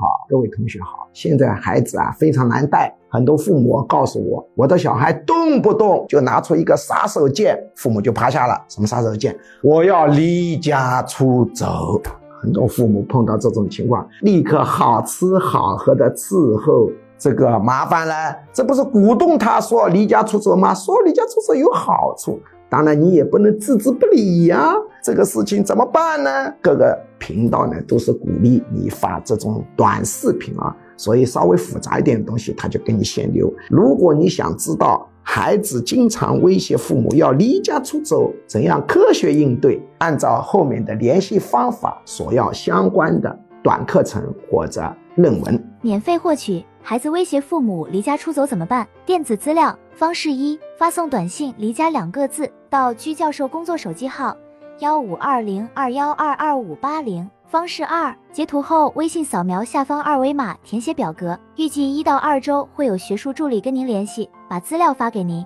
好，各位同学好。现在孩子啊非常难带，很多父母告诉我，我的小孩动不动就拿出一个杀手锏，父母就趴下了。什么杀手锏？我要离家出走。很多父母碰到这种情况，立刻好吃好喝的伺候，这个麻烦了。这不是鼓动他说离家出走吗？说离家出走有好处，当然你也不能置之不理呀。这个事情怎么办呢？各个频道呢都是鼓励你发这种短视频啊，所以稍微复杂一点的东西他就给你限流。如果你想知道，孩子经常威胁父母要离家出走，怎样科学应对？按照后面的联系方法索要相关的短课程或者论文，免费获取。孩子威胁父母离家出走怎么办？电子资料方式一：发送短信“离家”两个字到居教授工作手机号幺五二零二幺二二五八零。方式二：截图后微信扫描下方二维码填写表格，预计一到二周会有学术助理跟您联系，把资料发给您。